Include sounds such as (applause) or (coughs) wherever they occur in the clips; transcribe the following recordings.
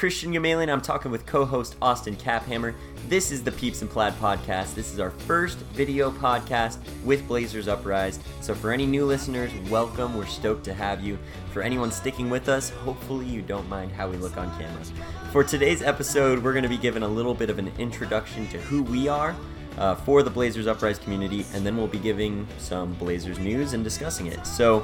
Christian Gamalian. I'm talking with co-host Austin Caphammer. This is the Peeps and Plaid podcast. This is our first video podcast with Blazers Uprise. So for any new listeners, welcome. We're stoked to have you. For anyone sticking with us, hopefully you don't mind how we look on camera. For today's episode, we're going to be given a little bit of an introduction to who we are uh, for the Blazers Uprise community, and then we'll be giving some Blazers news and discussing it. So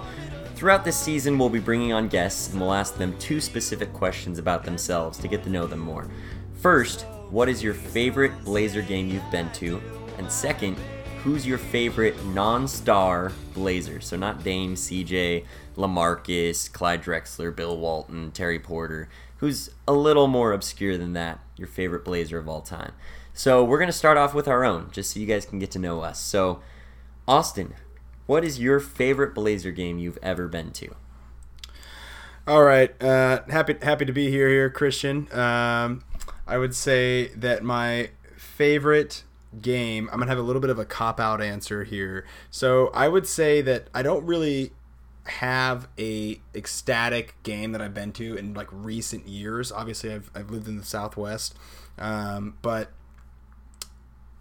Throughout this season, we'll be bringing on guests and we'll ask them two specific questions about themselves to get to know them more. First, what is your favorite Blazer game you've been to? And second, who's your favorite non-star Blazer? So not Dame, CJ, LaMarcus, Clyde Drexler, Bill Walton, Terry Porter. Who's a little more obscure than that? Your favorite Blazer of all time. So we're gonna start off with our own, just so you guys can get to know us. So, Austin, what is your favorite Blazer game you've ever been to? All right, uh, happy happy to be here here, Christian. Um, I would say that my favorite game. I'm gonna have a little bit of a cop out answer here. So I would say that I don't really have a ecstatic game that I've been to in like recent years. Obviously, I've I've lived in the Southwest, um, but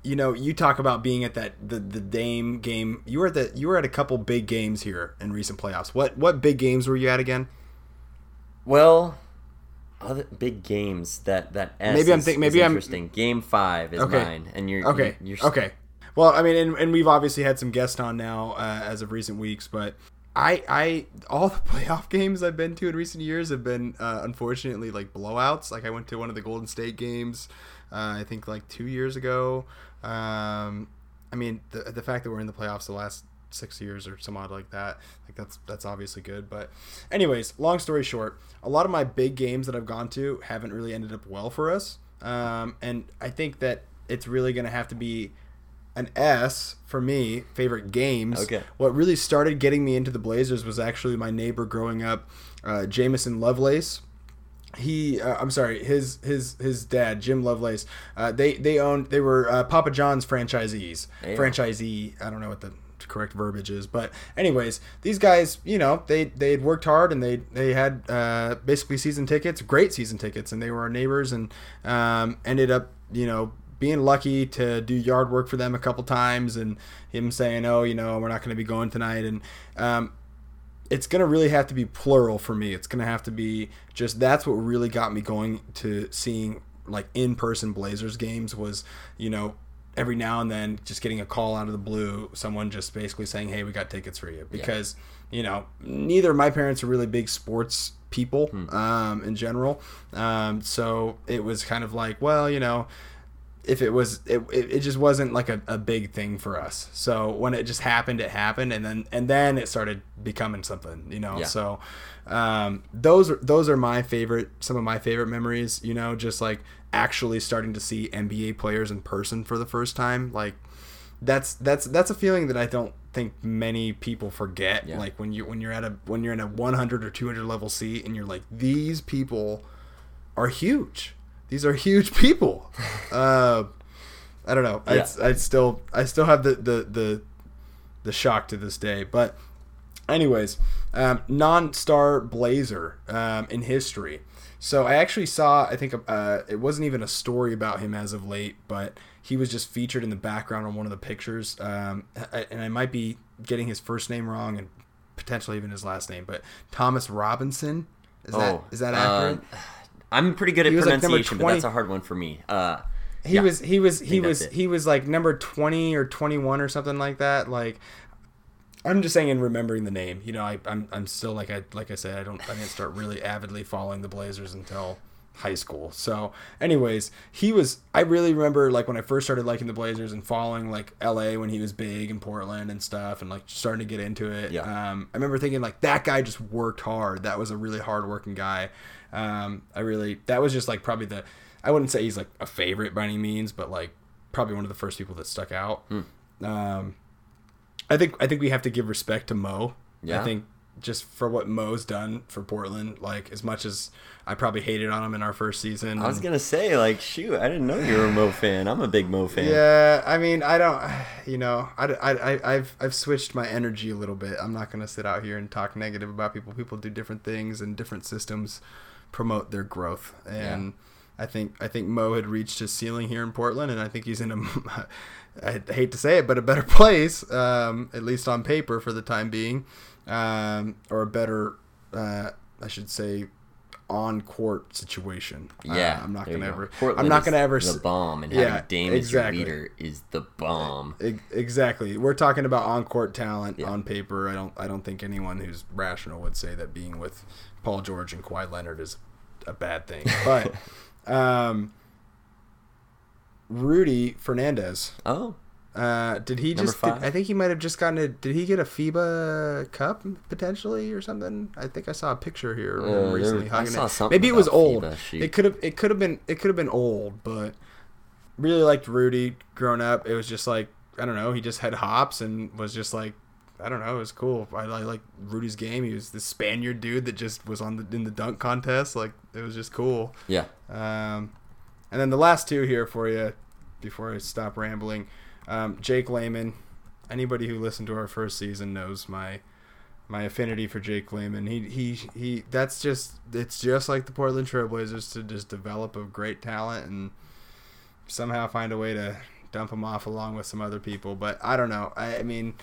you know, you talk about being at that the the Dame game. You were at the you were at a couple big games here in recent playoffs. What what big games were you at again? Well, other big games that that S Maybe I'm is- think- is maybe I'm- interesting. Game five is Okay. mine, and you're Okay. You're, okay. Well, I mean, and, and we've obviously had some guests on now uh, as of recent weeks, but I, I, all the (laughs) playoff games I've been to in recent years have been uh, unfortunately like blowouts. Like I went to one of the Golden State games, uh, I think like two years ago. Um, I mean, the the fact that we're in the playoffs the last six years or some odd like that, like that's that's obviously good. But, anyways, long story short, a lot of my big games that I've gone to haven't really ended up well for us, um, and I think that it's really going to have to be an S for me, favorite games. Okay. What really started getting me into the Blazers was actually my neighbor growing up, uh, Jameson Lovelace. He, uh, I'm sorry, his his his dad, Jim Lovelace. Uh, they they owned, they were uh, Papa John's franchisees. Yeah. Franchisee. I don't know what the correct verbiage is, but anyways, these guys, you know, they they had worked hard and they they had uh, basically season tickets, great season tickets, and they were our neighbors and um, ended up, you know, being lucky to do yard work for them a couple times and him saying, "Oh, you know, we're not going to be going tonight." And um, it's going to really have to be plural for me. It's going to have to be just that's what really got me going to seeing like in-person Blazers games was, you know, every now and then just getting a call out of the blue, someone just basically saying, "Hey, we got tickets for you." Because, you know, neither of my parents are really big sports people um, in general. Um, so it was kind of like, well, you know, if it was it, it, just wasn't like a, a big thing for us so when it just happened it happened and then and then it started becoming something you know Yeah. so um, those are those are my favorite some of my favorite memories you know just like actually starting to see nba players in person for the first time like that's that's that's a feeling that i don't think many people forget Yeah. like when you when you're at a when you're in a 100 or 200 level seat and you're like these people are huge. These are huge people. uh, I don't know. Yeah. I, I still I still have the, the the the shock to this day. But anyways, um, non-star Blazer um, in history. So I actually saw. I think uh, it wasn't even a story about him as of late, but he was just featured in the background on one of the pictures. Um, and I might be getting his first name wrong and potentially even his last name, but Thomas Robinson. Is that is that accurate? uh, I'm pretty good at was, like, pronunciation, but that's a hard one for me. Uh, he yeah. was he was he was he was like number 20 or 21 or something like that like i'm just saying in remembering the name you know I, i'm i'm still like i like i said i don't i didn't start really avidly following the blazers until high school so anyways he was i really remember like when i first started liking the blazers and following like la when he was big in portland and stuff and like starting to get into it Yeah. um, i remember thinking like that guy just worked hard that was a really hard working guy um, i really that was just like probably the i wouldn't say he's like a favorite by any means but like probably one of the first people that stuck out Hmm. um, i think i think we have to give respect to mo Yeah. i think just for what Mo's done for Portland. Like as much as I probably hated on him in our first season. I was gonna say, like, shoot, I didn't know you were a Mo fan. I'm a big Mo fan. Yeah, I mean, I don't, you know, I, I, I, have I've switched my energy a little bit. I'm not gonna sit out here and talk negative about people. People do different things, and different systems promote their growth. And yeah. I think I think Mo had reached his ceiling here in Portland, and I think he's in a, (laughs) I hate to say it, but a better place, um, at least on paper for the time being um, or a better, uh, I should say, on court situation. Yeah, uh, I'm not gonna ever. Portland I'm not gonna ever. The bomb and yeah, having Dame exactly. as your leader is the bomb. exactly. We're talking about on court talent yeah. on paper. I don't. I don't think anyone who's rational would say that being with Paul George and Kawhi Leonard is a bad thing. (laughs) But um, Rudy Fernandez. Oh. Uh, did he just? Did, I think he might have just gotten a. Did he get a FIBA Cup potentially or something? I think I saw a picture here uh, recently. There, I saw something. Maybe it was old. FIBA, it could have. It could have been. It could have been old, but really liked Rudy growing up. It was just like I don't know. He just had hops and was just like I don't know. It was cool. I, I like Rudy's game. He was the Spaniard dude that just was on the in the dunk contest. Like it was just cool. Yeah. Um, and then the last two here for you before I stop rambling. Um, Jake Layman. Anybody who listened to our first season knows my my affinity for Jake Layman. He he he. That's just it's just like the Portland Trailblazers to just develop a great talent and somehow find a way to dump him off along with some other people. But I don't know. I, I mean.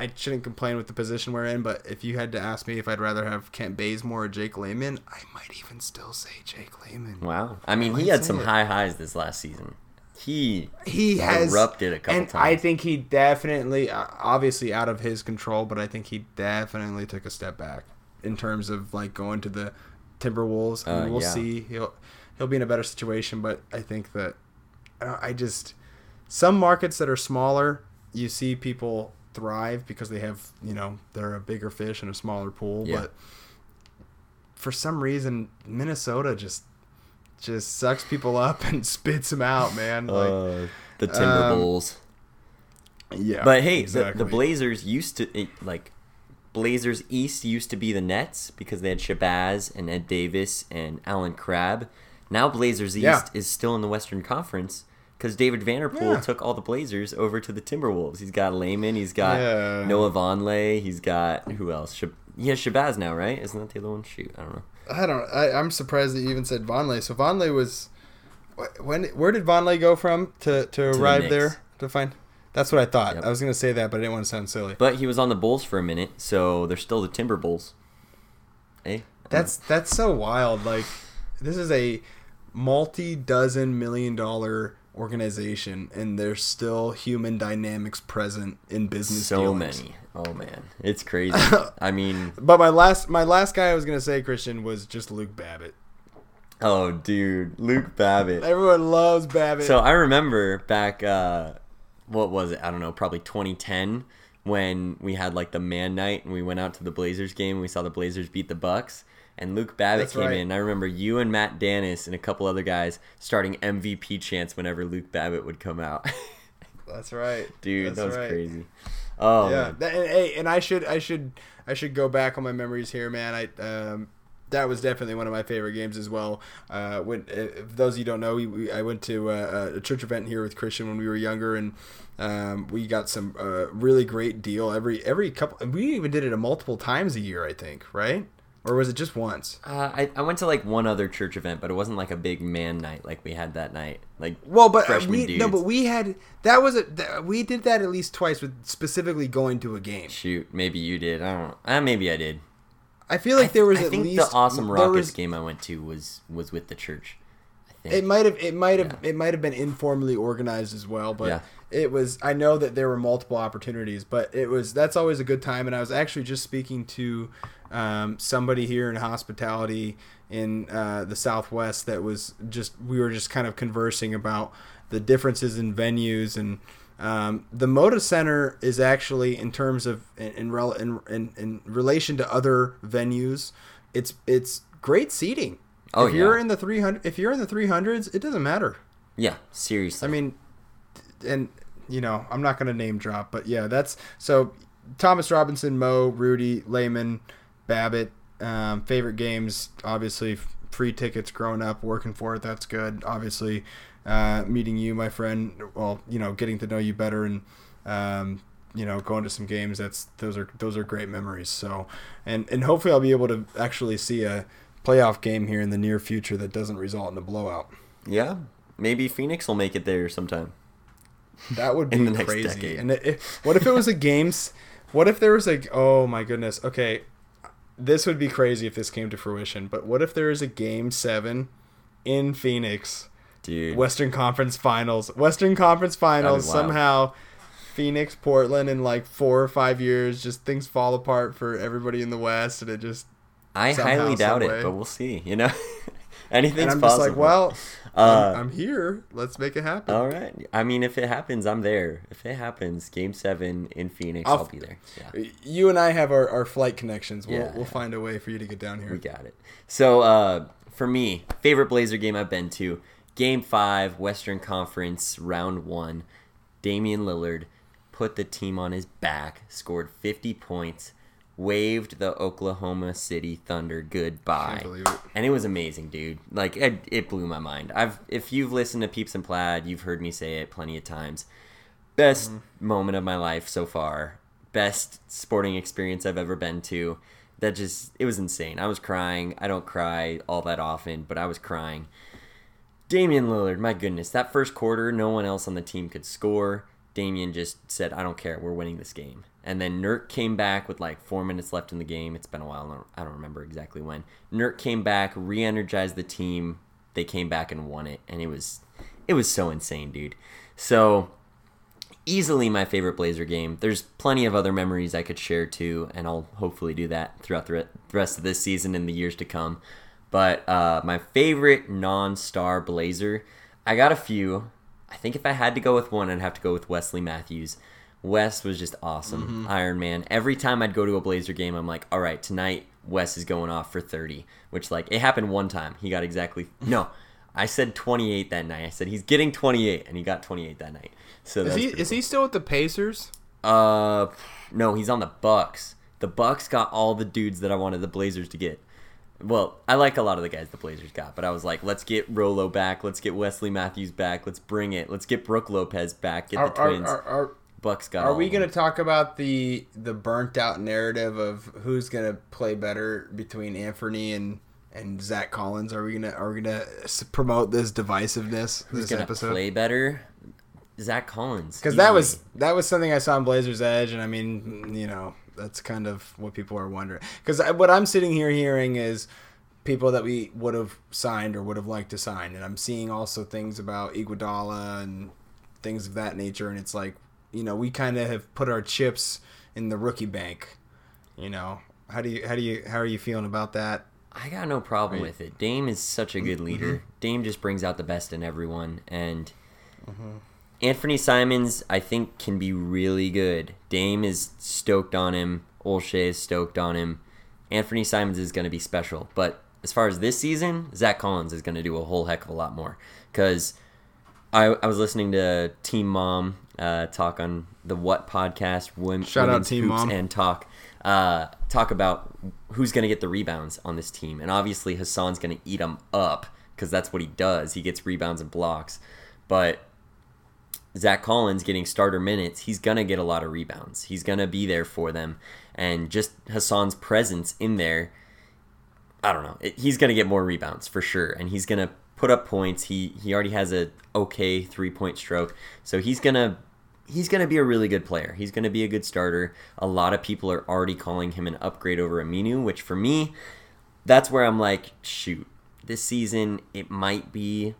I shouldn't complain with the position we're in, but if you had to ask me if I'd rather have Kent Bazemore or Jake Layman, I might even still say Jake Layman. Wow. I mean, I he had some it. high highs this last season he he has erupted a couple and times. I think he definitely, uh, obviously out of his control, but I think he definitely took a step back in terms of like going to the Timberwolves. I mean, uh, we'll yeah. see. He'll he'll be in a better situation, but I think that I just some markets that are smaller, you see people thrive because they have you know they're a bigger fish in a smaller pool, yeah. but for some reason Minnesota just just sucks people up (laughs) and spits them out, man. Uh, like uh, the Timberwolves. Um, yeah, but hey, exactly. the, the, Blazers used to it, like Blazers East used to be the Nets because they had Shabazz and Ed Davis and Allen Crabbe. Now Blazers East yeah. is still in the Western Conference because David Vanderpool yeah. took all the Blazers over to the Timberwolves. He's got Layman, he's got yeah. Noah Vonleh, he's got who else? Shab- he has Shabazz now, right? Isn't that the other one? Shoot, I don't know. I don't. I, I'm surprised that you even said Vonleh. So Vonleh was when? Where did Vonleh go from to to, to arrive the there to find? That's what I thought. Yep. I was gonna say that, but I didn't want to sound silly. But he was on the Bulls for a minute, so they're still the Timber Bulls. Hey, eh? that's that's so wild. Like this is a multi-dozen million dollar organization and there's still human dynamics present in business so dealings. many. Oh man. It's crazy. (laughs) I mean but my last my last guy i was gonna say christian was just luke babbitt. Oh dude. Luke babbitt. Everyone loves babbitt. So i remember back uh what was it? I don't know probably 2010 when we had like the man night and we went out to the blazers game and we saw the blazers beat the bucks and Luke Babbitt That's came right. in. I remember you and Matt Dennis and a couple other guys starting MVP chants whenever Luke Babbitt would come out. (laughs) That's right, dude. That's that was right. crazy. Oh yeah, that, and, hey, and I should I should I should go back on my memories here, man. I um, that was definitely one of my favorite games as well. Uh, when if those of you don't know, we, we I went to uh, a church event here with Christian when we were younger, and um, we got some uh, really great deal every every couple. We even did it a multiple times a year, I think, right? Or was it just once? Uh, I, I went to like one other church event, but it wasn't like a big man night like we had that night. Like well, but we dudes. no, but we had that was a we did that at least twice with specifically going to a game. Shoot, maybe you did. I don't know. Uh, maybe I did. I feel like there was I at think least the awesome Rockets was, game I went to was was with the church. It might have it might have yeah. it might have been informally organized as well, but yeah. It was I know that there were multiple opportunities, but it was that's always a good time and I was actually just speaking to um, somebody here in hospitality in uh, the Southwest that was just we were just kind of conversing about the differences in venues and um, the Moda Center is actually in terms of in, in, in, in relation to other venues, it's it's great seating. Oh, if yeah. you're in the 300 if you're in the 300s, it doesn't matter. Yeah, seriously. I mean and you know, I'm not going to name drop, but yeah, that's so Thomas Robinson, Mo, Rudy, Layman, Babbitt. Um, favorite games, obviously, free tickets growing up, working for it. That's good. Obviously, uh, meeting you, my friend. Well, you know, getting to know you better and um, you know going to some games. That's those are those are great memories. So, and and hopefully I'll be able to actually see a playoff game here in the near future that doesn't result in a blowout. Yeah, maybe Phoenix will make it there sometime. That would (laughs) be In the next crazy. decade. And it, it- what if it was a games? What if there was like, oh my goodness. Okay, this would be crazy if this came to fruition. But what if there is a game seven in Phoenix, Dude, Western Conference Finals, Western Conference Finals somehow. Phoenix, Portland in like four or five years, just things fall apart for everybody in the West, and it just I somehow, highly doubt it, but we'll see. You know, (laughs) anything's and I'm possible. just like, well, Uh, I'm, I'm here. Let's make it happen. all right. I mean, if it happens, I'm there. If it happens, Game Seven in Phoenix, I'll, I'll- be there. Yeah. You and I have our, our flight connections. We'll, Yeah. we'll find a way for you to get down here. We got it. So, uh, for me, favorite Blazer game I've been to, Game Five, Western Conference, Round One. Damian Lillard put the team on his back, scored 50 points, waved the Oklahoma City Thunder goodbye, it. and it was amazing, dude. Like it, it blew my mind. I've if you've listened to Peeps and Plaid, you've heard me say it plenty of times. Best mm-hmm. moment of my life so far. Best sporting experience I've ever been to. That just it was insane. I was crying. I don't cry all that often, but I was crying. Damian Lillard, my goodness, that first quarter, no one else on the team could score. Damian just said, I don't care, we're winning this game. And then Nurk came back with like four minutes left in the game. It's been a while, I don't- remember exactly when. Nurk came back, re energized the team. They came back and won it. And it was it was so insane, dude. So easily my favorite Blazer game. There's plenty of other memories I could share too, and I'll hopefully do that throughout the rest of this season and the years to come. But uh, my favorite non-star Blazer, I got a few. I think if I had to go with one, I'd have to go with Wesley Matthews. Wes was just awesome, Iron Man. Every time I'd go to a Blazer game, I'm like, all right, tonight Wes is going off for 30, which like it happened one time. He got exactly (laughs) no. I said 28 that night. I said he's getting 28, and he got 28 that night. So Is he is cool. he still with the Pacers? Uh, no, he's on the Bucks. The Bucks got all the dudes that I wanted the Blazers to get. Well, I like a lot of the guys the Blazers got, but I was like, let's get Rolo back, let's get Wesley Matthews back, let's bring it, let's get Brooke Lopez back, get Are, the Twins. are, are, Bucks got. are we going to talk about the the burnt out narrative of who's going to play better between Anthony and and Zach Collins? Are we gonna are we gonna promote this divisiveness Who's this gonna episode? play better? Zach Collins. Because that was that was something I saw on Blazers Edge, and I mean, you know, that's kind of what people are wondering. Because what I'm sitting here hearing is people that we would have signed or would have liked to sign, and I'm seeing also things about Iguodala and things of that nature, and it's like, you know, we kind of have put our chips in the rookie bank. You know, how do you how do you how are you feeling about that? I got no problem Right. with it. Dame is such a good Mm-hmm. leader. Dame just brings out the best in everyone, and Mm-hmm. Anthony Simons, I think, can be really good. Dame is stoked on him. Olshey is stoked on him. Anthony Simons is going to be special, but as far as this season, Zach Collins is going to do a whole heck of a lot more because I, I was listening to Team Mom uh, talk on the What podcast, Wom- Shout out Team Mom. and talk uh, talk about who's going to get the rebounds on this team, and obviously Hassan's going to eat them up because that's what he does. He gets rebounds and blocks, but Zach Collins getting starter minutes, he's gonna get a lot of rebounds. He's gonna be there for them, and just Hassan's presence in there, I don't know. It, he's gonna get more rebounds for sure, and he's gonna put up points. He he already has a okay three point stroke, so he's gonna he's gonna be a really good player. He's gonna be a good starter. A lot of people are already calling him an upgrade over Aminu, which for me, that's where I'm like, shoot, this season it might be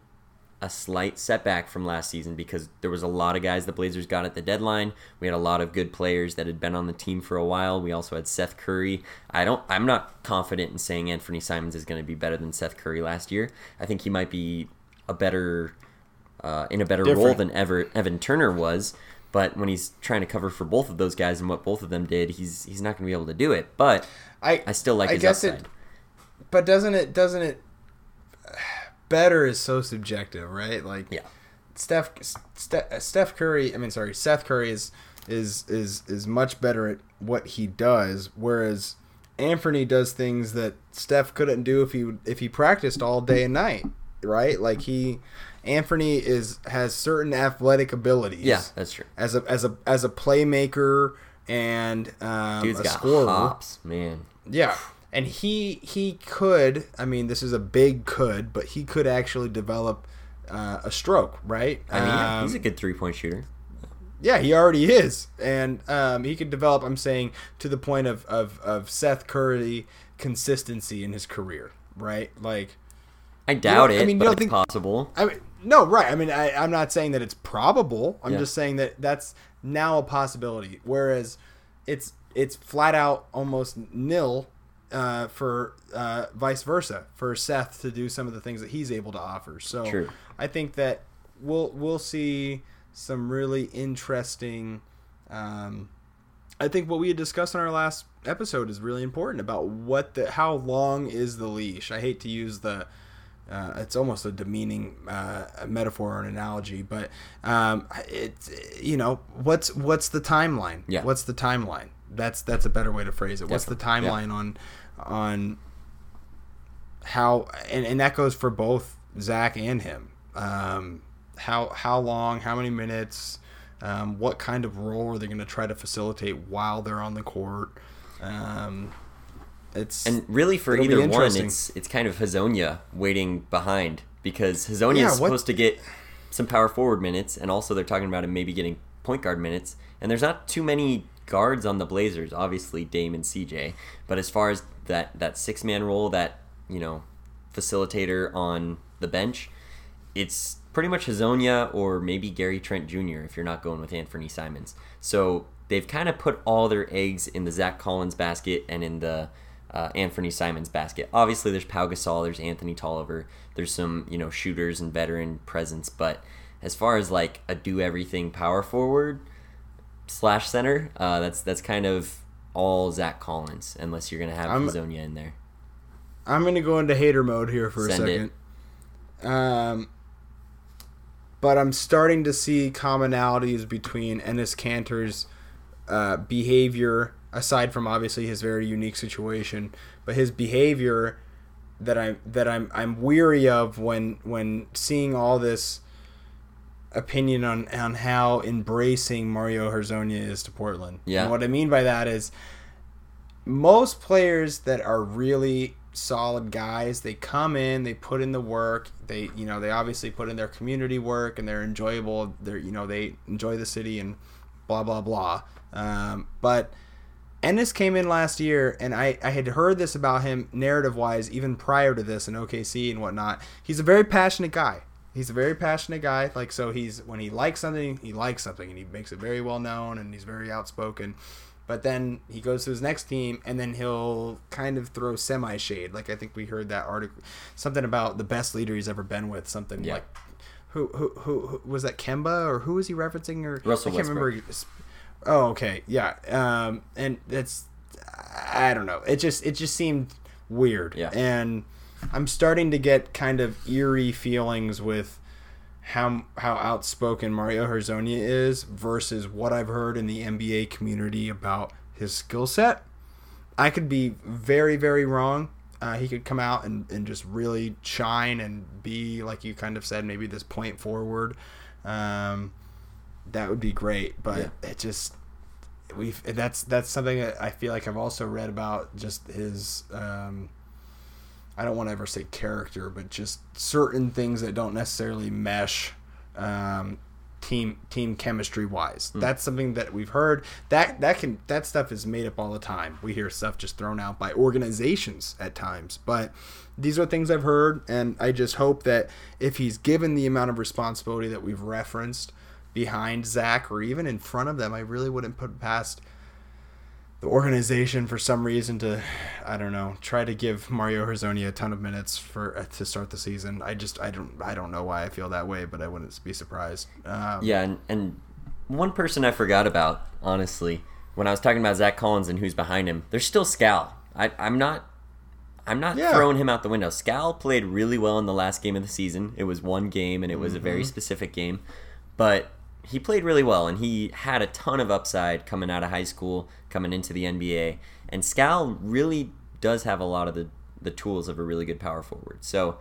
a slight setback from last season because there was a lot of guys the Blazers got at the deadline. We had a lot of good players that had been on the team for a while. We also had Seth Curry. I don't I'm not confident in saying Anthony Simons is going to be better than Seth Curry last year. I think he might be a better uh, in a better role than ever Evan Turner was. But when he's trying to cover for both of those guys and what both of them did, he's he's not going to be able to do it. But I I still like I his guess upside. it, but doesn't it doesn't it better is so subjective, right? Like Yeah. Steph Steph, Steph Curry, I mean sorry, Seth Curry is is is is much better at what he does whereas Anthony does things that Steph couldn't do if he if he practiced all day and night, right? Like he Anthony is has certain athletic abilities. Yeah, that's true. As a as a as a playmaker and um, Dude's a got scorer. hops, man. Yeah. And he he could, I mean, this is a big could, but he could actually develop uh, a stroke, right? I mean, Um, he's a good three point shooter. yeah, he already is, and um, he could develop. I'm saying to the point of of, of Seth Curry consistency in his career, right? Like, I doubt I it, i mean, you don't it's think- possible. I mean, no, right? I mean, I, I'm not saying that it's probable. I'm Yeah. just saying that that's now a possibility. Whereas it's it's flat out almost nil uh, for uh, vice versa for Seth to do some of the things that he's able to offer. So True. I think that we'll we'll see some really interesting. Um, I think what we had discussed in our last episode is really important about what the how long is the leash. I hate to use the uh, it's almost a demeaning uh, metaphor or an analogy, but um, it's you know what's what's the timeline? Yeah. What's the timeline? That's that's a better way to phrase it. What's the Definitely, yeah. timeline on on how and, and that goes for both Zach and him. Um, how how long? How many minutes? Um, what kind of role are they going to try to facilitate while they're on the court? Um, it's And really, for either one, it's it's kind of Hezonja waiting behind because Hezonja Yeah, is what- supposed to get some power forward minutes, and also they're talking about him maybe getting point guard minutes. And there's not too many guards on the Blazers, obviously Dame and CJ. But as far as that that six man role, that you know facilitator on the bench, it's pretty much Hezonja or maybe Gary Trent Jr. if you're not going with Anthony Simons. So they've kind of put all their eggs in the Zach Collins basket and in the uh, Anthony Simons basket. Obviously, there's Pau Gasol, there's Anthony Tolliver, there's some you know shooters and veteran presence, but as far as like a do everything power forward slash center, uh, that's that's kind of all Zach Collins, unless you're gonna have I'm- Hezonja in there. I'm going to go into hater mode here for Send a it. second. Um, but I'm starting to see commonalities between Enes Kanter's uh, behavior, aside from obviously his very unique situation, but his behavior that I'm that I'm I'm weary of when when seeing all this opinion on on how embracing Mario Hezonja is to Portland. Yeah. And what I mean by that is most players that are really solid guys they come in they put in the work they you know they obviously put in their community work and they're enjoyable they're you know they enjoy the city and blah blah blah um, but Enes came in last year, and I, I had heard this about him narrative wise even prior to this in OKC and whatnot. He's a very passionate guy. He's a very passionate guy. Like so, he's when he likes something, he likes something, and he makes it very well known, and he's very outspoken. But then he goes to his next team, and then he'll kind of throw semi shade. Like I think we heard that article, something about the best leader he's ever been with. Something Yeah. like who, who who who was that Kemba or who was he referencing or Russell I can't remember. Oh, okay, yeah, um, and it's I don't know. It just it just seemed weird, Yeah. and I'm starting to get kind of eerie feelings with how how outspoken Mario Hezonja is versus what I've heard in the NBA community about his skill set. I could be very very wrong. Uh, he could come out and, and just really shine and be like you kind of said maybe this point forward. Um, that would be great, but Yeah. it just we've that's that's something that I feel like I've also read about just his um, I don't want to ever say character, but just certain things that don't necessarily mesh um, team team chemistry wise. That's something that we've heard. That that can that stuff is made up all the time. We hear stuff just thrown out by organizations at times, but these are things I've heard, and I just hope that if he's given the amount of responsibility that we've referenced behind Zach or even in front of them, I really wouldn't put past the organization for some reason to I don't know try to give Mario Hezonja a ton of minutes for uh, to start the season. I just I don't I don't know why I feel that way, but I wouldn't be surprised. Um, Yeah, and, and one person I forgot about, honestly, when I was talking about Zach Collins and who's behind him, there's still Skal. I, I'm not I'm not Yeah. throwing him out the window. Skal played really well in the last game of the season. It was one game and it was a very specific game. But he played really well, and he had a ton of upside coming out of high school, coming into the NBA. And Skal really does have a lot of the the tools of a really good power forward. So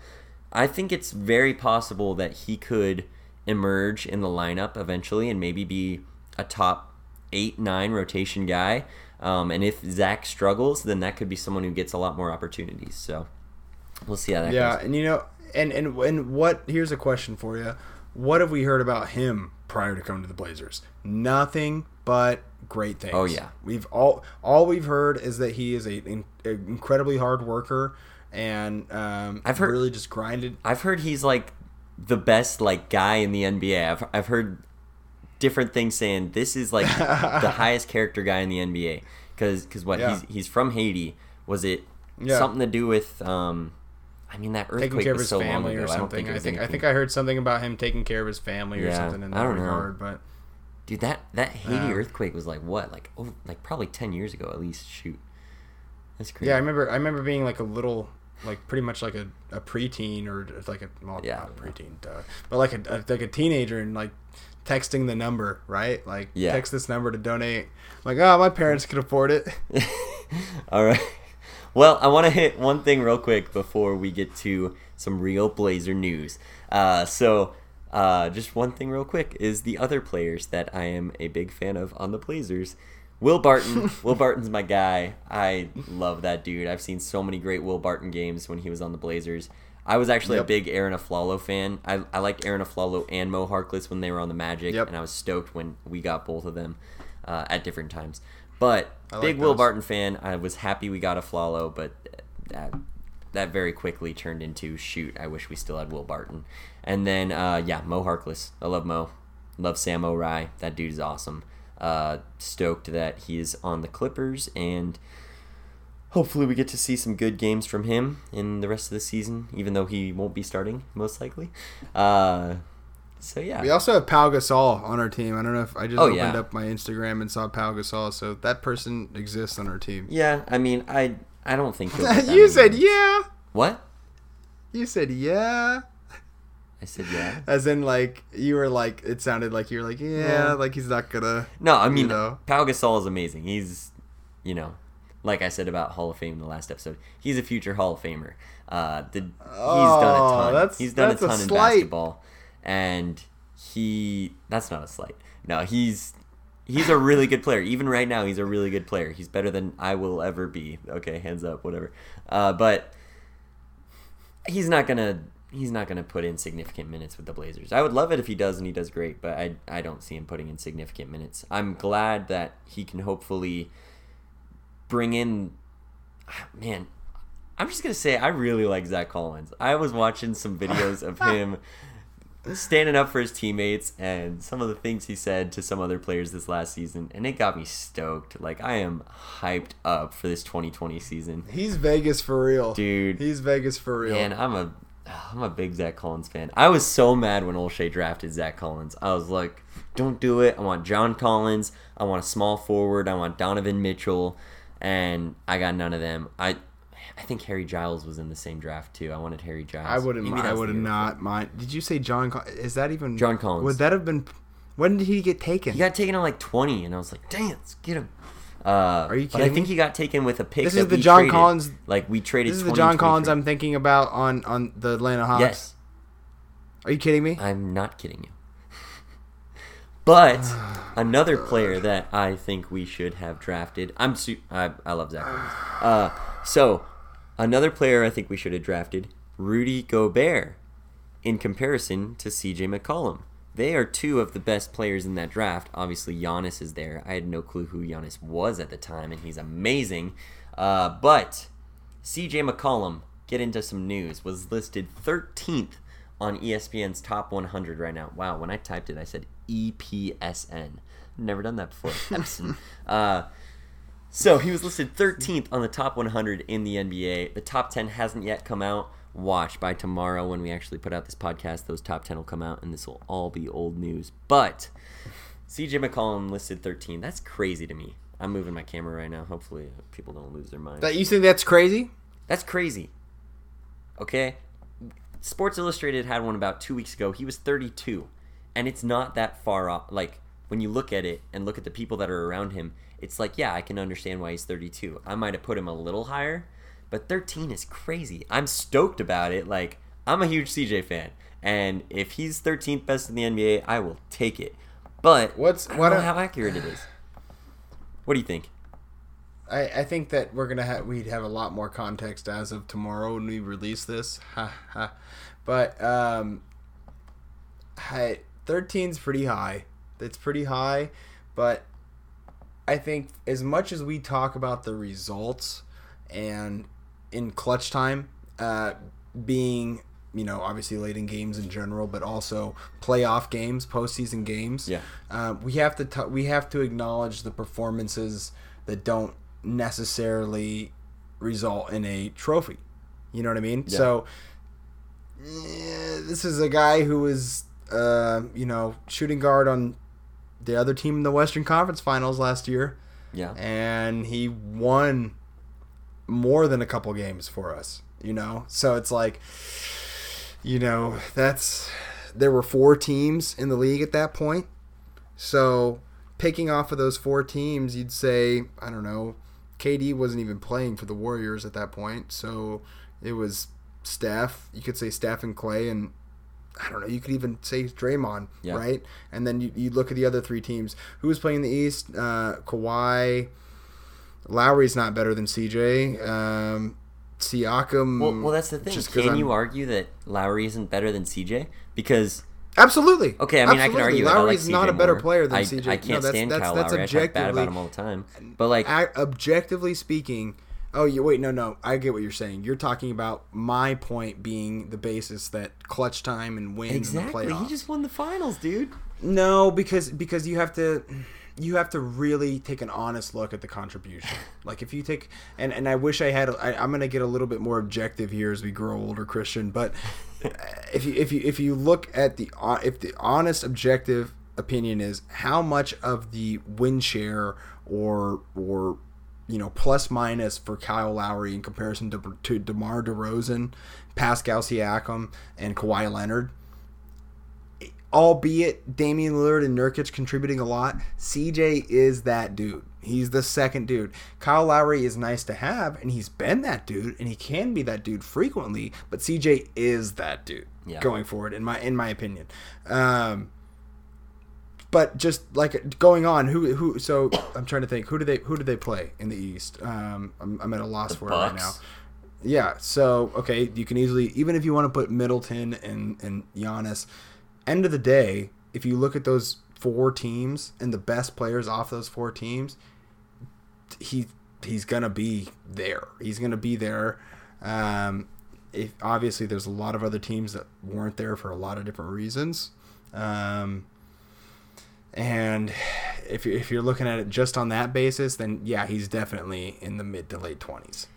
I think it's very possible that he could emerge in the lineup eventually and maybe be a top eight nine rotation guy. Um, and if Zach struggles, then that could be someone who gets a lot more opportunities. So we'll see how that yeah, goes. Yeah, and you know, and and and what? Here's a question for you. What have we heard about him prior to coming to the Blazers? Nothing but great things. Oh, yeah. we've all all we've heard is that he is a, in, a incredibly hard worker and um, I've heard- really just grinded. I've heard he's like the best like guy in the NBA. I've I've heard different things saying this is like (laughs) the highest character guy in the NBA because because what Yeah. he's he's from Haiti. Was it Yeah. something to do with um? I mean that earthquake Taking care of was his so long family ago. or I something. think I think I think I heard something about him taking care of his family or something in I that don't know. regard. But Dude, that that Haiti Um, earthquake was like what? Like oh, like probably ten years ago at least. Shoot, that's crazy. yeah, I remember I remember being like a little like pretty much like a, a preteen or like a well, Yeah. not a preteen, duh, but like a, a like a teenager and like texting the number right like Yeah. text this number to donate. I'm like oh my parents could afford it. (laughs) All right. Well, I want to hit one thing real quick before we get to some real Blazer news. Uh, so, uh, just one thing real quick is the other players that I am a big fan of on the Blazers. Will Barton. (laughs) Will Barton's my guy. I love that dude. I've seen so many great Will Barton games when he was on the Blazers. I was actually a big Arron Afflalo fan. I, I liked Arron Afflalo and Mo Harkless when they were on the Magic, Yep. and I was stoked when we got both of them uh, at different times. But like big Will. Barton fan. I was happy we got Afflalo, but that that very quickly turned into shoot. I wish we still had Will Barton. And then uh, yeah, Mo Harkless. I love Mo. Love Sam O'Rye. That dude is awesome. Uh, stoked that he is on the Clippers and. Hopefully, we get to see some good games from him in the rest of the season, even though he won't be starting most likely. Uh, so yeah, We also have Pau Gasol on our team. I don't know if I just Oh, opened yeah. up my Instagram and saw Pau Gasol, so that person exists on our team. yeah. I mean, I I don't think he'll get (laughs) that you said yeah. what? You said yeah. I said yeah. (laughs) As in, like you were like, it sounded like you were like, yeah, Yeah. like he's not gonna. No, I mean, know? Pau Gasol is amazing. He's, you know, like I said about Hall of Fame in the last episode, he's a future Hall of Famer. Uh, the, he's done a Oh, ton. that's- he's done a that's a ton in slight. basketball, and he that's not a slight. No, he's he's a really good player. Even right now, he's a really good player. He's better than I will ever be. Okay, hands up, whatever. Uh, but he's not gonna he's not gonna put in significant minutes with the Blazers. I would love it if he does and he does great, but I I don't see him putting in significant minutes. I'm glad that he can hopefully bring in man. I'm just gonna say I really like Zach Collins. I was watching some videos of (laughs) him standing up for his teammates and some of the things he said to some other players this last season, and it got me stoked. Like I am hyped up for this 2020 season, He's Vegas for real, dude. He's Vegas for real. Man, I'm a I'm a big Zach Collins fan. I was so mad when Olshey drafted Zach Collins. I was like, don't do it. I want John Collins. I want a small forward. I want Donovan Mitchell, and I got none of them. I I think Harry Giles was in the same draft too. I wanted Harry Giles. I wouldn't. I would not mind. Did you say John? Col- Is that even John Collins. Would that have been? When did he get taken? He got taken at like 20, and I was like, dang, let's get him. Uh, Are you But I think he got taken with a pick. This is the we John traded. Collins- Like we traded. this is the John Collins I'm thinking about on on the Atlanta Hawks. Yes, Are you kidding me? I'm not kidding you. But (sighs) another player that I think we should have drafted. I'm su- I, I love Zach. Collins. Uh, so another player I think we should have drafted, Rudy Gobert, in comparison to C.J. McCollum. They are two of the best players in that draft. Obviously, Giannis is there. I had no clue who Giannis was at the time, and he's amazing. Uh, but CJ McCollum, get into some news, was listed 13th on ESPN's top 100 right now. Wow, when I typed it, I said E EPSN. Never done that before. Epson. (laughs) uh, so he was listed 13th on the top 100 in the NBA. The top 10 hasn't yet come out. Watch by tomorrow when we actually put out this podcast, those top 10 will come out, and this will all be old news. But CJ McCollum listed 13. That's crazy to me. I'm moving my camera right now. Hopefully, uh, people don't lose their minds. That you think that's crazy? That's crazy. Okay? Sports Illustrated had one about two weeks ago. He was 32. and it's not that far off. Like when you look at it and look at the people that are around him, it's like yeah, I can understand why he's 32. I might have put him a little higher, but 13 is crazy. I'm stoked about it. Like I'm a huge CJ fan, and if he's 13th best in the NBA, I will take it. But What's- I don't what know a- how accurate it is. What do you think? I, I think that we're gonna have we'd have a lot more context as of tomorrow when we release this. (laughs) Ha ha. But um, I, 13's pretty high. It's pretty high, but I think as much as we talk about the results and in clutch time uh, being you know obviously late in games in general, but also playoff games, postseason games. Yeah. Uh, we have to t- we have to acknowledge the performances that don't necessarily result in a trophy. You know what I mean? Yeah. So eh, this is a guy who is, uh, you know shooting guard on the other team in the Western Conference Finals last year, Yeah. and he won more than a couple games for us. You know, so it's like, you know, that's there were four teams in the league at that point. So picking off of those four teams, you'd say I don't know, KD wasn't even playing for the Warriors at that point, so it was Steph. You could say Steph and Klay, and I don't know. You could even say Draymond, Yeah. right? And then you, you look at the other three teams. Who was playing in the East? Uh, Kawhi. Lowry's not better than CJ. Um, Siakam. Well, well, that's the thing. Can I'm- you argue that Lowry isn't better than CJ? Because Absolutely. okay, I mean, I can argue Lowry's like not a better more. player than I, CJ. I No, can't that's- stand that's- Kyle that's Lowry. I talk bad objectively- about him all the time. But like, I, objectively speaking, oh, you wait, no, no, I get what you're saying. You're talking about my point being the basis that clutch time and wins exactly, in the playoffs. he just won the finals, dude. No, because because you have to you have to really take an honest look at the contribution. (sighs) Like if you take and and I wish I had I, I'm gonna get a little bit more objective here as we grow older, Christian. But (laughs) if you if you if you look at the if the honest objective opinion is how much of the win share or or you know plus minus for Kyle Lowry in comparison to to DeMar DeRozan, Pascal Siakam, and Kawhi Leonard albeit Damian Lillard and Nurkic contributing a lot, CJ is that dude. He's the second dude. Kyle Lowry is nice to have, and he's been that dude, and he can be that dude frequently. But CJ is that dude Yeah. going forward, in my in my opinion. Um, but just like going on, who who? So I'm trying to think. Who do they who do they play in the East? Um, I'm, I'm at a loss for it right now. Yeah. So okay, you can easily even if you want to put Middleton and and Giannis. End of the day, if you look at those four teams and the best players off those four teams, he he's gonna be there. He's gonna be there. Um, if obviously there's a lot of other teams that weren't there for a lot of different reasons. Um, and if you're, if you're looking at it just on that basis, then yeah, he's definitely in the mid to late twenties.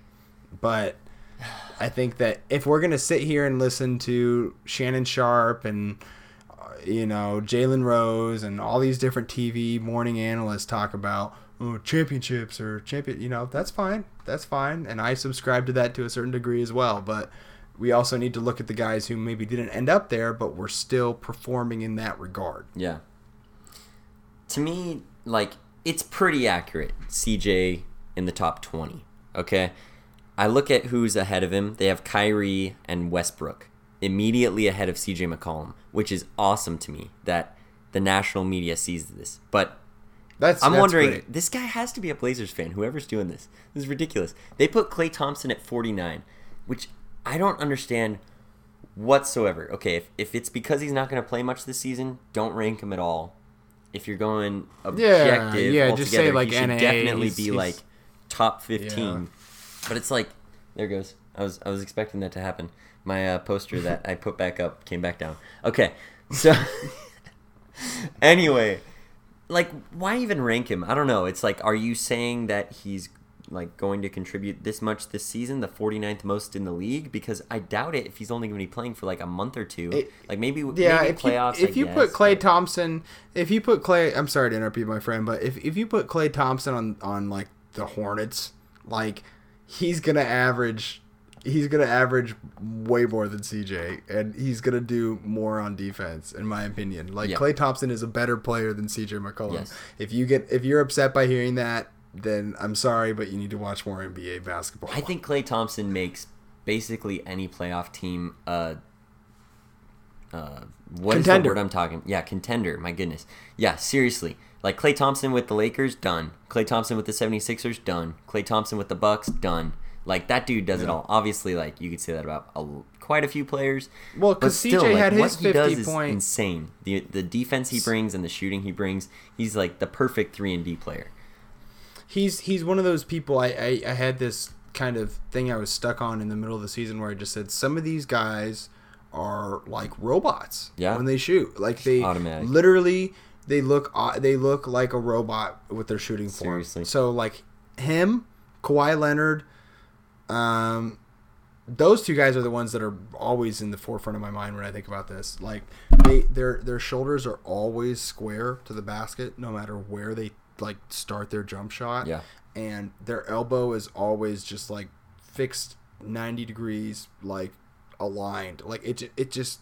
But I think that if we're gonna sit here and listen to Shannon Sharpe and uh, you know Jalen Rose and all these different TV morning analysts talk about oh, championships or champion, you know that's fine, that's fine, and I subscribe to that to a certain degree as well. But we also need to look at the guys who maybe didn't end up there, but were still performing in that regard. Yeah. To me, like it's pretty accurate. CJ in the top twenty. Okay. I look at who's ahead of him. They have Kyrie and Westbrook immediately ahead of CJ McCollum, which is awesome to me that the national media sees this. But That's I'm that's wondering, great. this guy has to be a Blazers fan. Whoever's doing this, this is ridiculous. They put Klay Thompson at 49, which I don't understand whatsoever. Okay, if, if it's because he's not going to play much this season, don't rank him at all. If you're going objective, yeah, altogether, just say, like, NA, definitely he's- be he's- like top 15. Yeah. But it's like, there goes. I was I was expecting that to happen. My uh, poster that I put back up came back down. Okay, so (laughs) anyway, like why even rank him? I don't know. It's like are you saying that he's like going to contribute this much this season, the 49th most in the league because I doubt it if he's only going to be playing for like a month or two. It- like maybe Yeah, maybe if playoffs you, if I you guess, put Klay but- Thompson, if you put Klay, I'm sorry to interrupt you, my friend, but if, if you put Klay Thompson on on like the Hornets, like he's gonna average he's gonna average way more than CJ, and he's gonna do more on defense, in my opinion. Like Yeah. Klay Thompson is a better player than CJ McCollum. Yes. If you get if you're upset by hearing that, then I'm sorry, but you need to watch more NBA basketball. I think Klay Thompson makes basically any playoff team uh uh what is Contender. the word I'm talking? Yeah, contender. My goodness. Yeah, seriously. Like Klay Thompson with the Lakers, done. Klay Thompson with the 76ers, done. Klay Thompson with the Bucks, done. Like that dude does it all. Obviously, like you could say that about a, quite a few players. Well, because CJ like, had his he does 50 is insane. The the defense he brings and the shooting he brings, he's like the perfect three and D player. He's he's one of those people. I, I I had this kind of thing I was stuck on in the middle of the season where I just said some of these guys are like robots. Yeah. When they shoot, like they Automatic. literally they look they look like a robot with their shooting form. Seriously. So like him, Kawhi Leonard, um, those two guys are the ones that are always in the forefront of my mind when I think about this. Like they their their shoulders are always square to the basket, no matter where they like start their jump shot. Yeah. And their elbow is always just like fixed ninety degrees, like aligned. Like it it just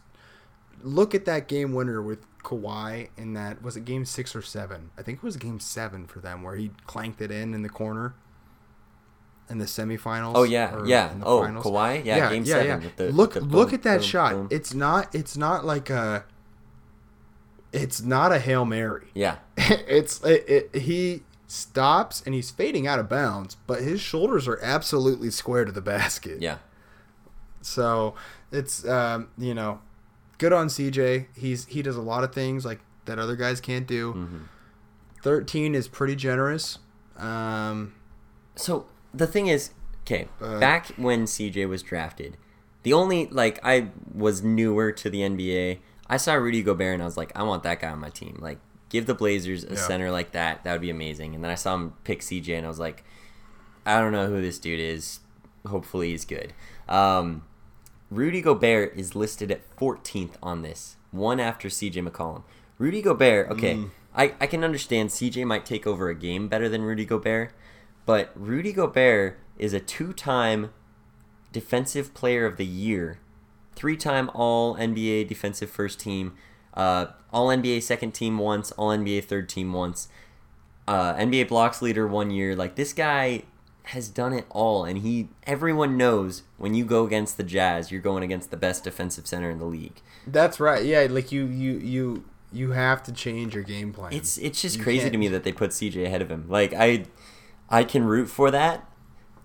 look at that game winner with Kawhi in that was it game six or seven? I think it was game seven for them where he clanked it in in the corner in the semifinals. Oh yeah, yeah. Oh, finals. Kawhi, yeah, game seven. With the, look the look boom, at that boom, shot. boom. It's not it's not like a it's not a hail mary. yeah, (laughs) it's it, it, he stops and he's fading out of bounds, but his shoulders are absolutely square to the (laughs) basket. yeah. So it's um, you know, good on CJ. He's he does a lot of things like that other guys can't do. Mm-hmm. Thirteen is pretty generous. Um, So the thing is, okay, Uh, back when CJ was drafted, the only like I was newer to the NBA. I saw Rudy Gobert and I was like, I want that guy on my team. Like, give the Blazers a Yeah. center like that. That would be amazing. And then I saw him pick CJ and I was like, I don't know who this dude is. Hopefully he's good. Um, Rudy Gobert is listed at 14th on this, one after CJ McCollum. Rudy Gobert, okay, Mm. I, I can understand CJ might take over a game better than Rudy Gobert, but Rudy Gobert is a two time Defensive Player of the Year, three time All NBA Defensive First Team, uh, All NBA Second Team once, All NBA Third Team once, uh, NBA blocks leader one year. Like this guy has done it all, and he everyone knows when you go against the Jazz, you're going against the best defensive center in the league. that's right. Yeah, like you you you you have to change your game plan. It's it's just You crazy can't- to me that they put CJ ahead of him. Like I, I can root for that,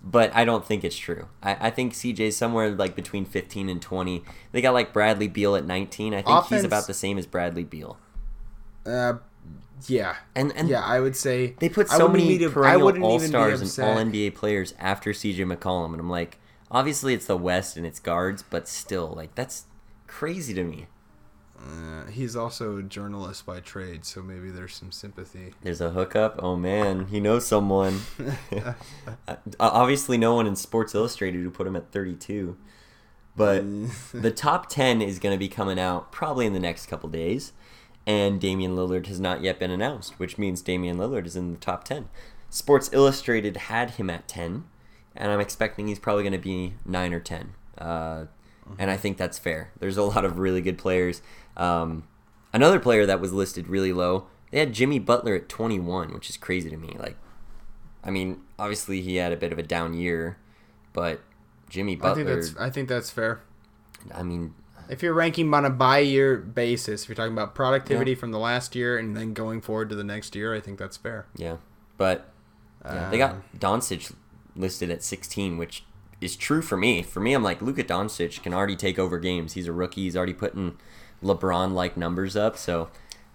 but I don't think it's true. I, I think CJ's somewhere like between 15 and 20. They got like Bradley Beal at 19. I think Offense- he's about the same as Bradley Beal. uh, yeah, And and yeah. I would say They put so many to- perennial All Stars and all NBA players after CJ McCollum, and I'm like, obviously it's the West and it's guards, but still, like that's crazy to me. Uh, he's also a journalist by trade, so maybe there's some sympathy. There's a hookup. Oh man, he knows someone. (laughs) (laughs) Obviously, no one in Sports Illustrated who put him at 32. But (laughs) the top 10 is going to be coming out probably in the next couple days, and Damian Lillard has not yet been announced, which means Damian Lillard is in the top 10. Sports Illustrated had him at 10, and I'm expecting he's probably going to be 9 or 10. Uh, and I think that's fair. There's a lot of really good players. Um, another player that was listed really low, they had Jimmy Butler at 21, which is crazy to me. Like, I mean, obviously he had a bit of a down year, but Jimmy Butler. I think that's I think that's fair. I mean, If you're ranking on a by year basis, if you're talking about productivity from the last year and then going forward to the next year, I think that's fair. yeah. But yeah, they Um, got Doncic listed at 16, which is true for me. For me, I'm like, Luka Doncic can already take over games. He's a rookie. He's already putting LeBron like numbers up. So,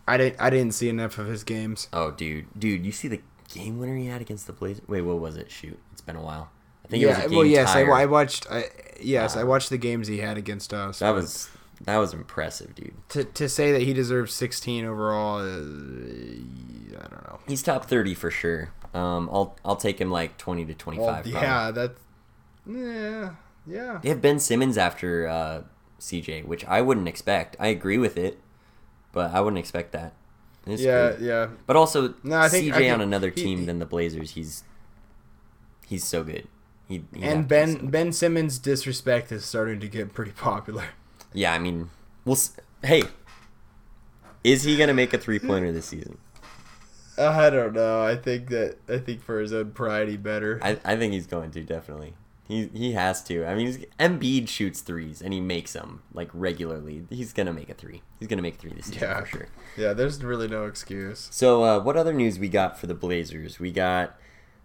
I didn't I didn't see enough of his games. oh, dude, dude, you see the game winner he had against the Blazers? Wait, what was it? Shoot, it's been a while. I think it was a Yeah, game well, yes, I. I watched. I, yes, I watched the games he had against us. that was that was impressive, dude. to to say that he deserves 16 overall. Uh, I don't know. He's top 30 for sure. Um, I'll I'll take him like 20 to 25. Well, probably. yeah, that's yeah, yeah. They have Ben Simmons after uh, CJ, which I wouldn't expect. I agree with it, but I wouldn't expect that. It's Yeah, great. yeah. But also No, I think- CJ I think on another he- team he- than the Blazers, he's he's so good. He, And Ben listen. Ben Simmons' disrespect is starting to get pretty popular. Yeah, I mean, we'll. Hey, is he gonna make a three pointer this season? I don't know. I think that I think for his own pride, he better. I, I think he's going to definitely. He he has to. I mean, he's, Embiid shoots threes and he makes them like regularly. He's gonna make a three. He's gonna make a three this season Yeah. for sure. yeah, there's really no excuse. So, uh, what other news we got for the Blazers? We got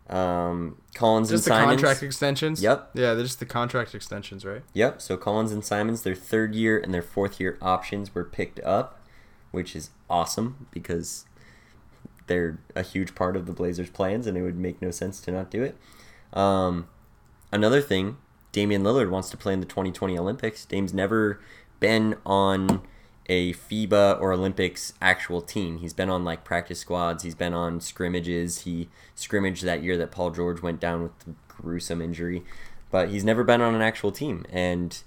um, Collins Just the and Simons. contract extensions. Yep. Yeah, they're just the contract extensions, right? Yep. So Collins and Simons, their third year and their fourth year options were picked up, which is awesome because they're a huge part of the Blazers' plans, and it would make no sense to not do it. Um, another thing, Damian Lillard wants to play in the 2020 Olympics. Dame's never been on a FIBA or Olympics actual team. He's been on like practice squads. He's been on scrimmages. He scrimmaged that year that Paul George went down with the gruesome injury, but he's never been on an actual team. And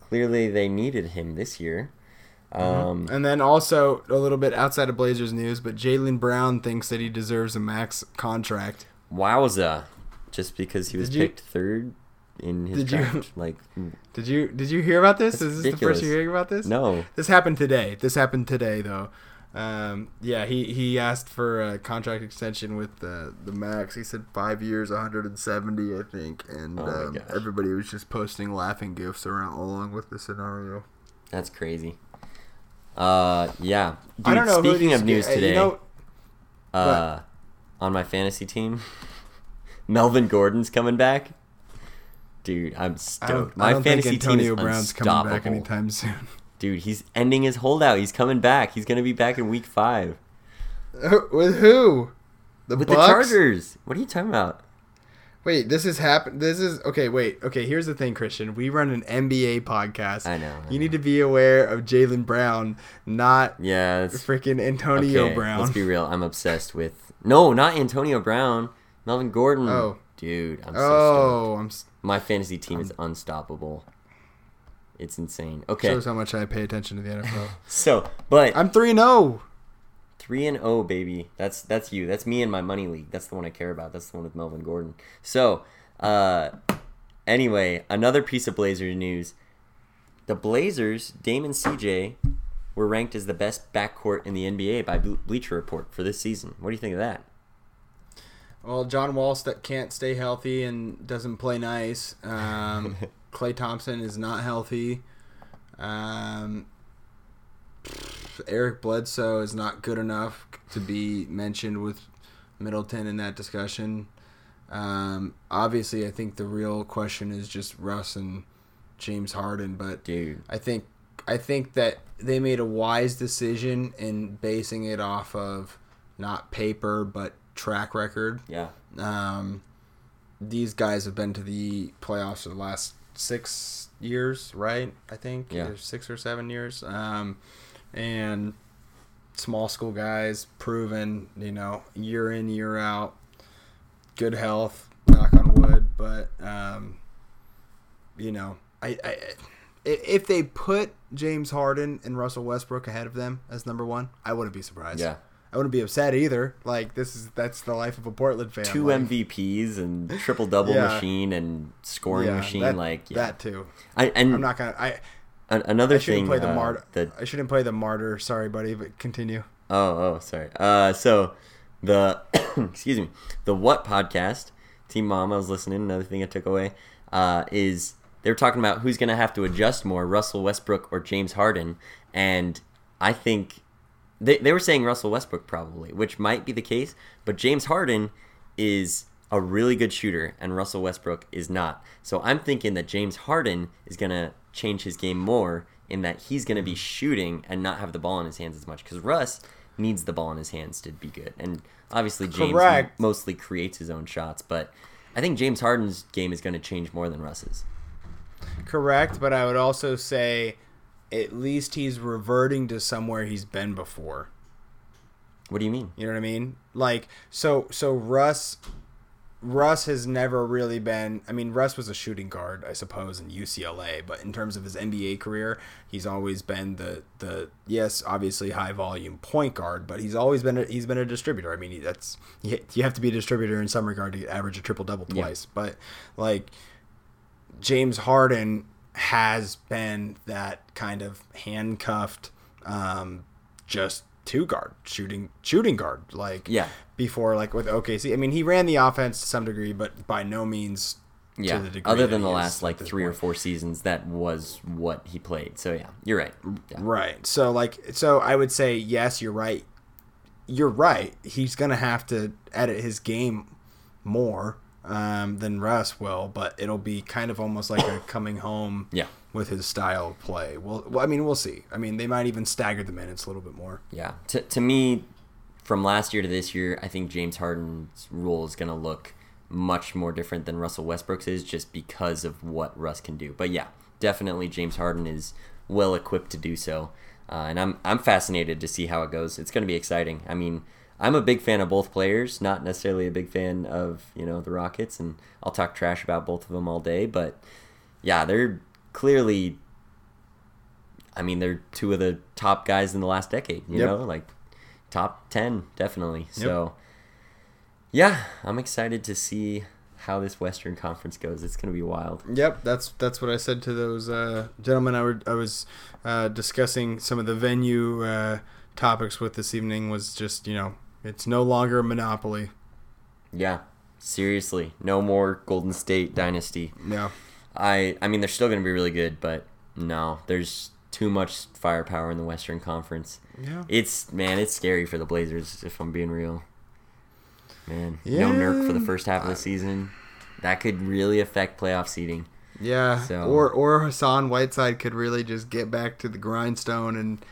clearly, they needed him this year. Um, And then also a little bit outside of Blazers news, but Jaylen Brown thinks that he deserves a max contract. Wowza! Just because he was you- picked third in his Did you- draft, like Did you did you hear about this? Is this the first you're hearing about this? no, This happened today. This happened today, though. Um, yeah, he, he asked for a contract extension with uh, the max. He said five years, 170, I think, and Oh um, everybody was just posting laughing gifs around along with the scenario. that's crazy. Uh, yeah. Dude, I don't know. Speaking of news uh, you today, know, uh, on my fantasy team, Melvin Gordon's coming back. Dude, I'm stoked. my I don't think fantasy Antonio team is Brown's unstoppable. coming back anytime soon. (laughs) Dude, he's ending his holdout. He's coming back. He's gonna be back in week five with who? The with Bucks? the Chargers. What are you talking about? Wait, this is happen. This is okay. Wait, okay. Here's the thing, Christian. We run an NBA podcast. I know. I You know. need to be aware of Jaylen Brown, not Yeah, freaking Antonio okay, Brown. Let's be real. I'm obsessed with no, not Antonio Brown. Melvin Gordon. Oh. dude, I'm so oh, I'm s- My fantasy team is unstoppable. It's insane. Okay, shows how much I pay attention to the NFL. (laughs) so but I'm three and oh. zero. three and oh, baby. That's that's you. That's me in my money league. That's the one I care about. That's the one with Melvin Gordon. So, uh, anyway, another piece of Blazers news: the Blazers, Damon CJ, were ranked as the best backcourt in the NBA by Bleacher Report for this season. What do you think of that? Well, John Wall that can't stay healthy and doesn't play nice. Um, (laughs) Klay Thompson is not healthy. Um, Eric Bledsoe is not good enough to be mentioned with Middleton in that discussion. Um, obviously, I think the real question is just Russ and James Harden, but Dude, I think I think that they made a wise decision in basing it off of not paper but track record. yeah. Um, these guys have been to the playoffs for the last six years, right? I think Yeah. Or six or seven years. Um, and small school guys, proven, you know, year in year out, good health. Knock on wood, but um, you know, I, I i- if they put James Harden and Russell Westbrook ahead of them as number one, I wouldn't be surprised. Yeah. I wouldn't be upset either. Like this is that's the life of a Portland fan. Two like, MVPs and triple double Yeah. machine and scoring yeah, machine. that- like yeah. that too. I, and I'm not gonna. I an- another I thing. play the uh, martyr. that I shouldn't play the martyr. Sorry, buddy, but continue. Oh, oh, sorry. Uh, so the (coughs) excuse me, the What podcast, Team Mom, I was listening. Another thing I took away uh, is they were talking about who's going to have to adjust more, Russell Westbrook or James Harden, and I think they they were saying Russell Westbrook probably, which might be the case, but James Harden is a really good shooter and Russell Westbrook is not. So I'm thinking that James Harden is going to change his game more in that he's going to be shooting and not have the ball in his hands as much cuz Russ needs the ball in his hands to be good. And obviously James Correct. mostly creates his own shots, but I think James Harden's game is going to change more than Russ's. Correct, but I would also say at least he's reverting to somewhere he's been before. What do you mean? You know what I mean? Like so so Russ Russ has never really been. I mean, Russ was a shooting guard, I suppose, in UCLA, but in terms of his NBA career, he's always been the the yes, obviously high volume point guard, but he's always been a, he's been a distributor. I mean, that's you have to be a distributor in some regard to average a triple double twice, yeah. but like James Harden has been that kind of handcuffed, um, just two guard shooting shooting guard like yeah before like with OKC. I mean, he ran the offense to some degree, but by no means yeah. Other than the last like three point. or four seasons, that was what he played. So yeah, you're right. Yeah. Right. So like, so I would say yes, you're right. You're right. He's gonna have to edit his game more um, than Russ will, but it'll be kind of almost like a coming home. (coughs) Yeah with his style of play. Well, well, I mean, we'll see. I mean, they might even stagger the minutes a little bit more. Yeah. To, to me, from last year to this year, I think James Harden's role is going to look much more different than Russell Westbrook's is just because of what Russ can do. But yeah, definitely James Harden is well equipped to do so. Uh, and I'm I'm fascinated to see how it goes. It's going to be exciting. I mean, I'm a big fan of both players, not necessarily a big fan of you know the Rockets, and I'll talk trash about both of them all day. But yeah, they're clearly, I mean, they're two of the top guys in the last decade. You yep. know, like top ten definitely. Yep. So, yeah, I'm excited to see how this Western Conference goes. It's going to be wild. Yep, that's that's what I said to those uh, gentlemen. I, were, I was uh, discussing some of the venue uh, topics with this evening. Was just you know, it's no longer a monopoly. Yeah, seriously, no more Golden State dynasty. Yeah. I I mean they're still going to be really good, but no, there's too much firepower in the Western Conference. Yeah. It's man, it's scary for the Blazers if I'm being real. Man, yeah. no Nurk for the first half of the season. That could really affect playoff seeding. Yeah. So. Or or Hassan Whiteside could really just get back to the grindstone and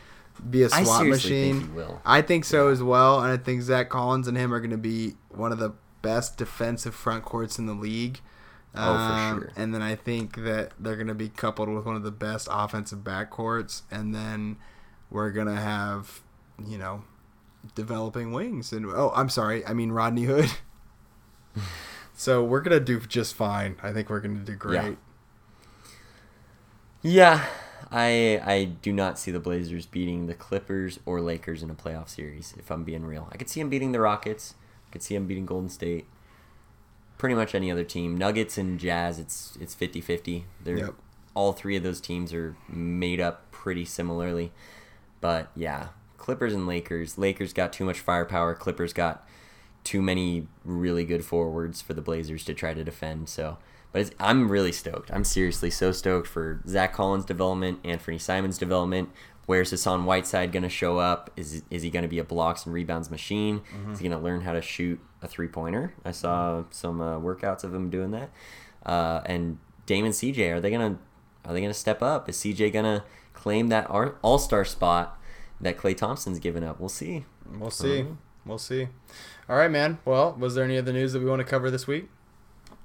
be a swap machine. Think I think so yeah. as well, and I think Zach Collins and him are going to be one of the best defensive front courts in the league. Oh, um, for sure. And then I think that they're going to be coupled with one of the best offensive backcourts, and then we're going to have, you know, developing wings. And oh, I'm sorry, I mean Rodney Hood. (laughs) so we're going to do just fine. I think we're going to do great. Yeah. yeah. I I do not see the Blazers beating the Clippers or Lakers in a playoff series. If I'm being real, I could see them beating the Rockets. I could see them beating Golden State pretty much any other team. Nuggets and Jazz, it's it's 50-50. They're yep. all three of those teams are made up pretty similarly. But yeah, Clippers and Lakers. Lakers got too much firepower. Clippers got too many really good forwards for the Blazers to try to defend. So, but I'm really stoked. I'm seriously so stoked for Zach Collins' development, and Anthony Simons' development. Where's Hassan Whiteside going to show up? Is is he going to be a blocks and rebounds machine? Mm-hmm. Is he going to learn how to shoot a three pointer? I saw some uh, workouts of him doing that. Uh, and Damon CJ, are they gonna are they gonna step up? Is CJ gonna claim that All Star spot that Klay Thompson's given up? We'll see. We'll see. Um, we'll see. All right, man. Well, was there any other news that we want to cover this week?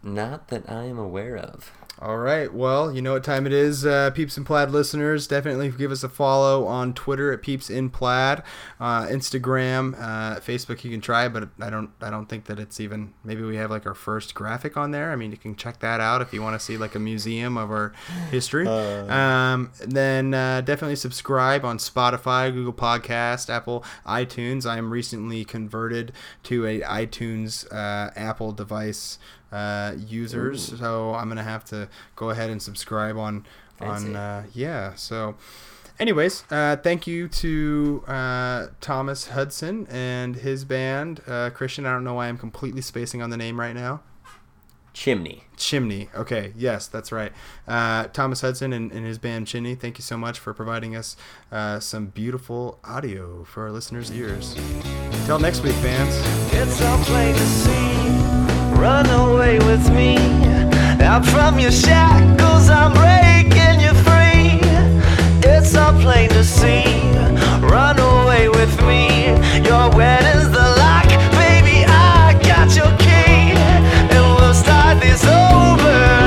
Not that I am aware of. All right. Well, you know what time it is, uh, Peeps and Plaid listeners. Definitely give us a follow on Twitter at Peeps in Plaid, uh, Instagram, uh, Facebook. You can try, but I don't. I don't think that it's even. Maybe we have like our first graphic on there. I mean, you can check that out if you want to see like a museum of our history. Uh. Um, then uh, definitely subscribe on Spotify, Google Podcast, Apple, iTunes. I am recently converted to a iTunes uh, Apple device uh, users. Ooh. So I'm gonna have to go ahead and subscribe on Fancy. on uh, yeah. So. Anyways, uh, thank you to uh, Thomas Hudson and his band. Uh, Christian, I don't know why I'm completely spacing on the name right now. Chimney. Chimney. Okay, yes, that's right. Uh, Thomas Hudson and, and, his band Chimney, thank you so much for providing us uh, some beautiful audio for our listeners' ears. Until next week, fans. Run away with me. Out from your shackles, I'm breaking you free. It's all plain to see. Run away with me. Your wedding's the lock, baby. I got your key, and we'll start this over.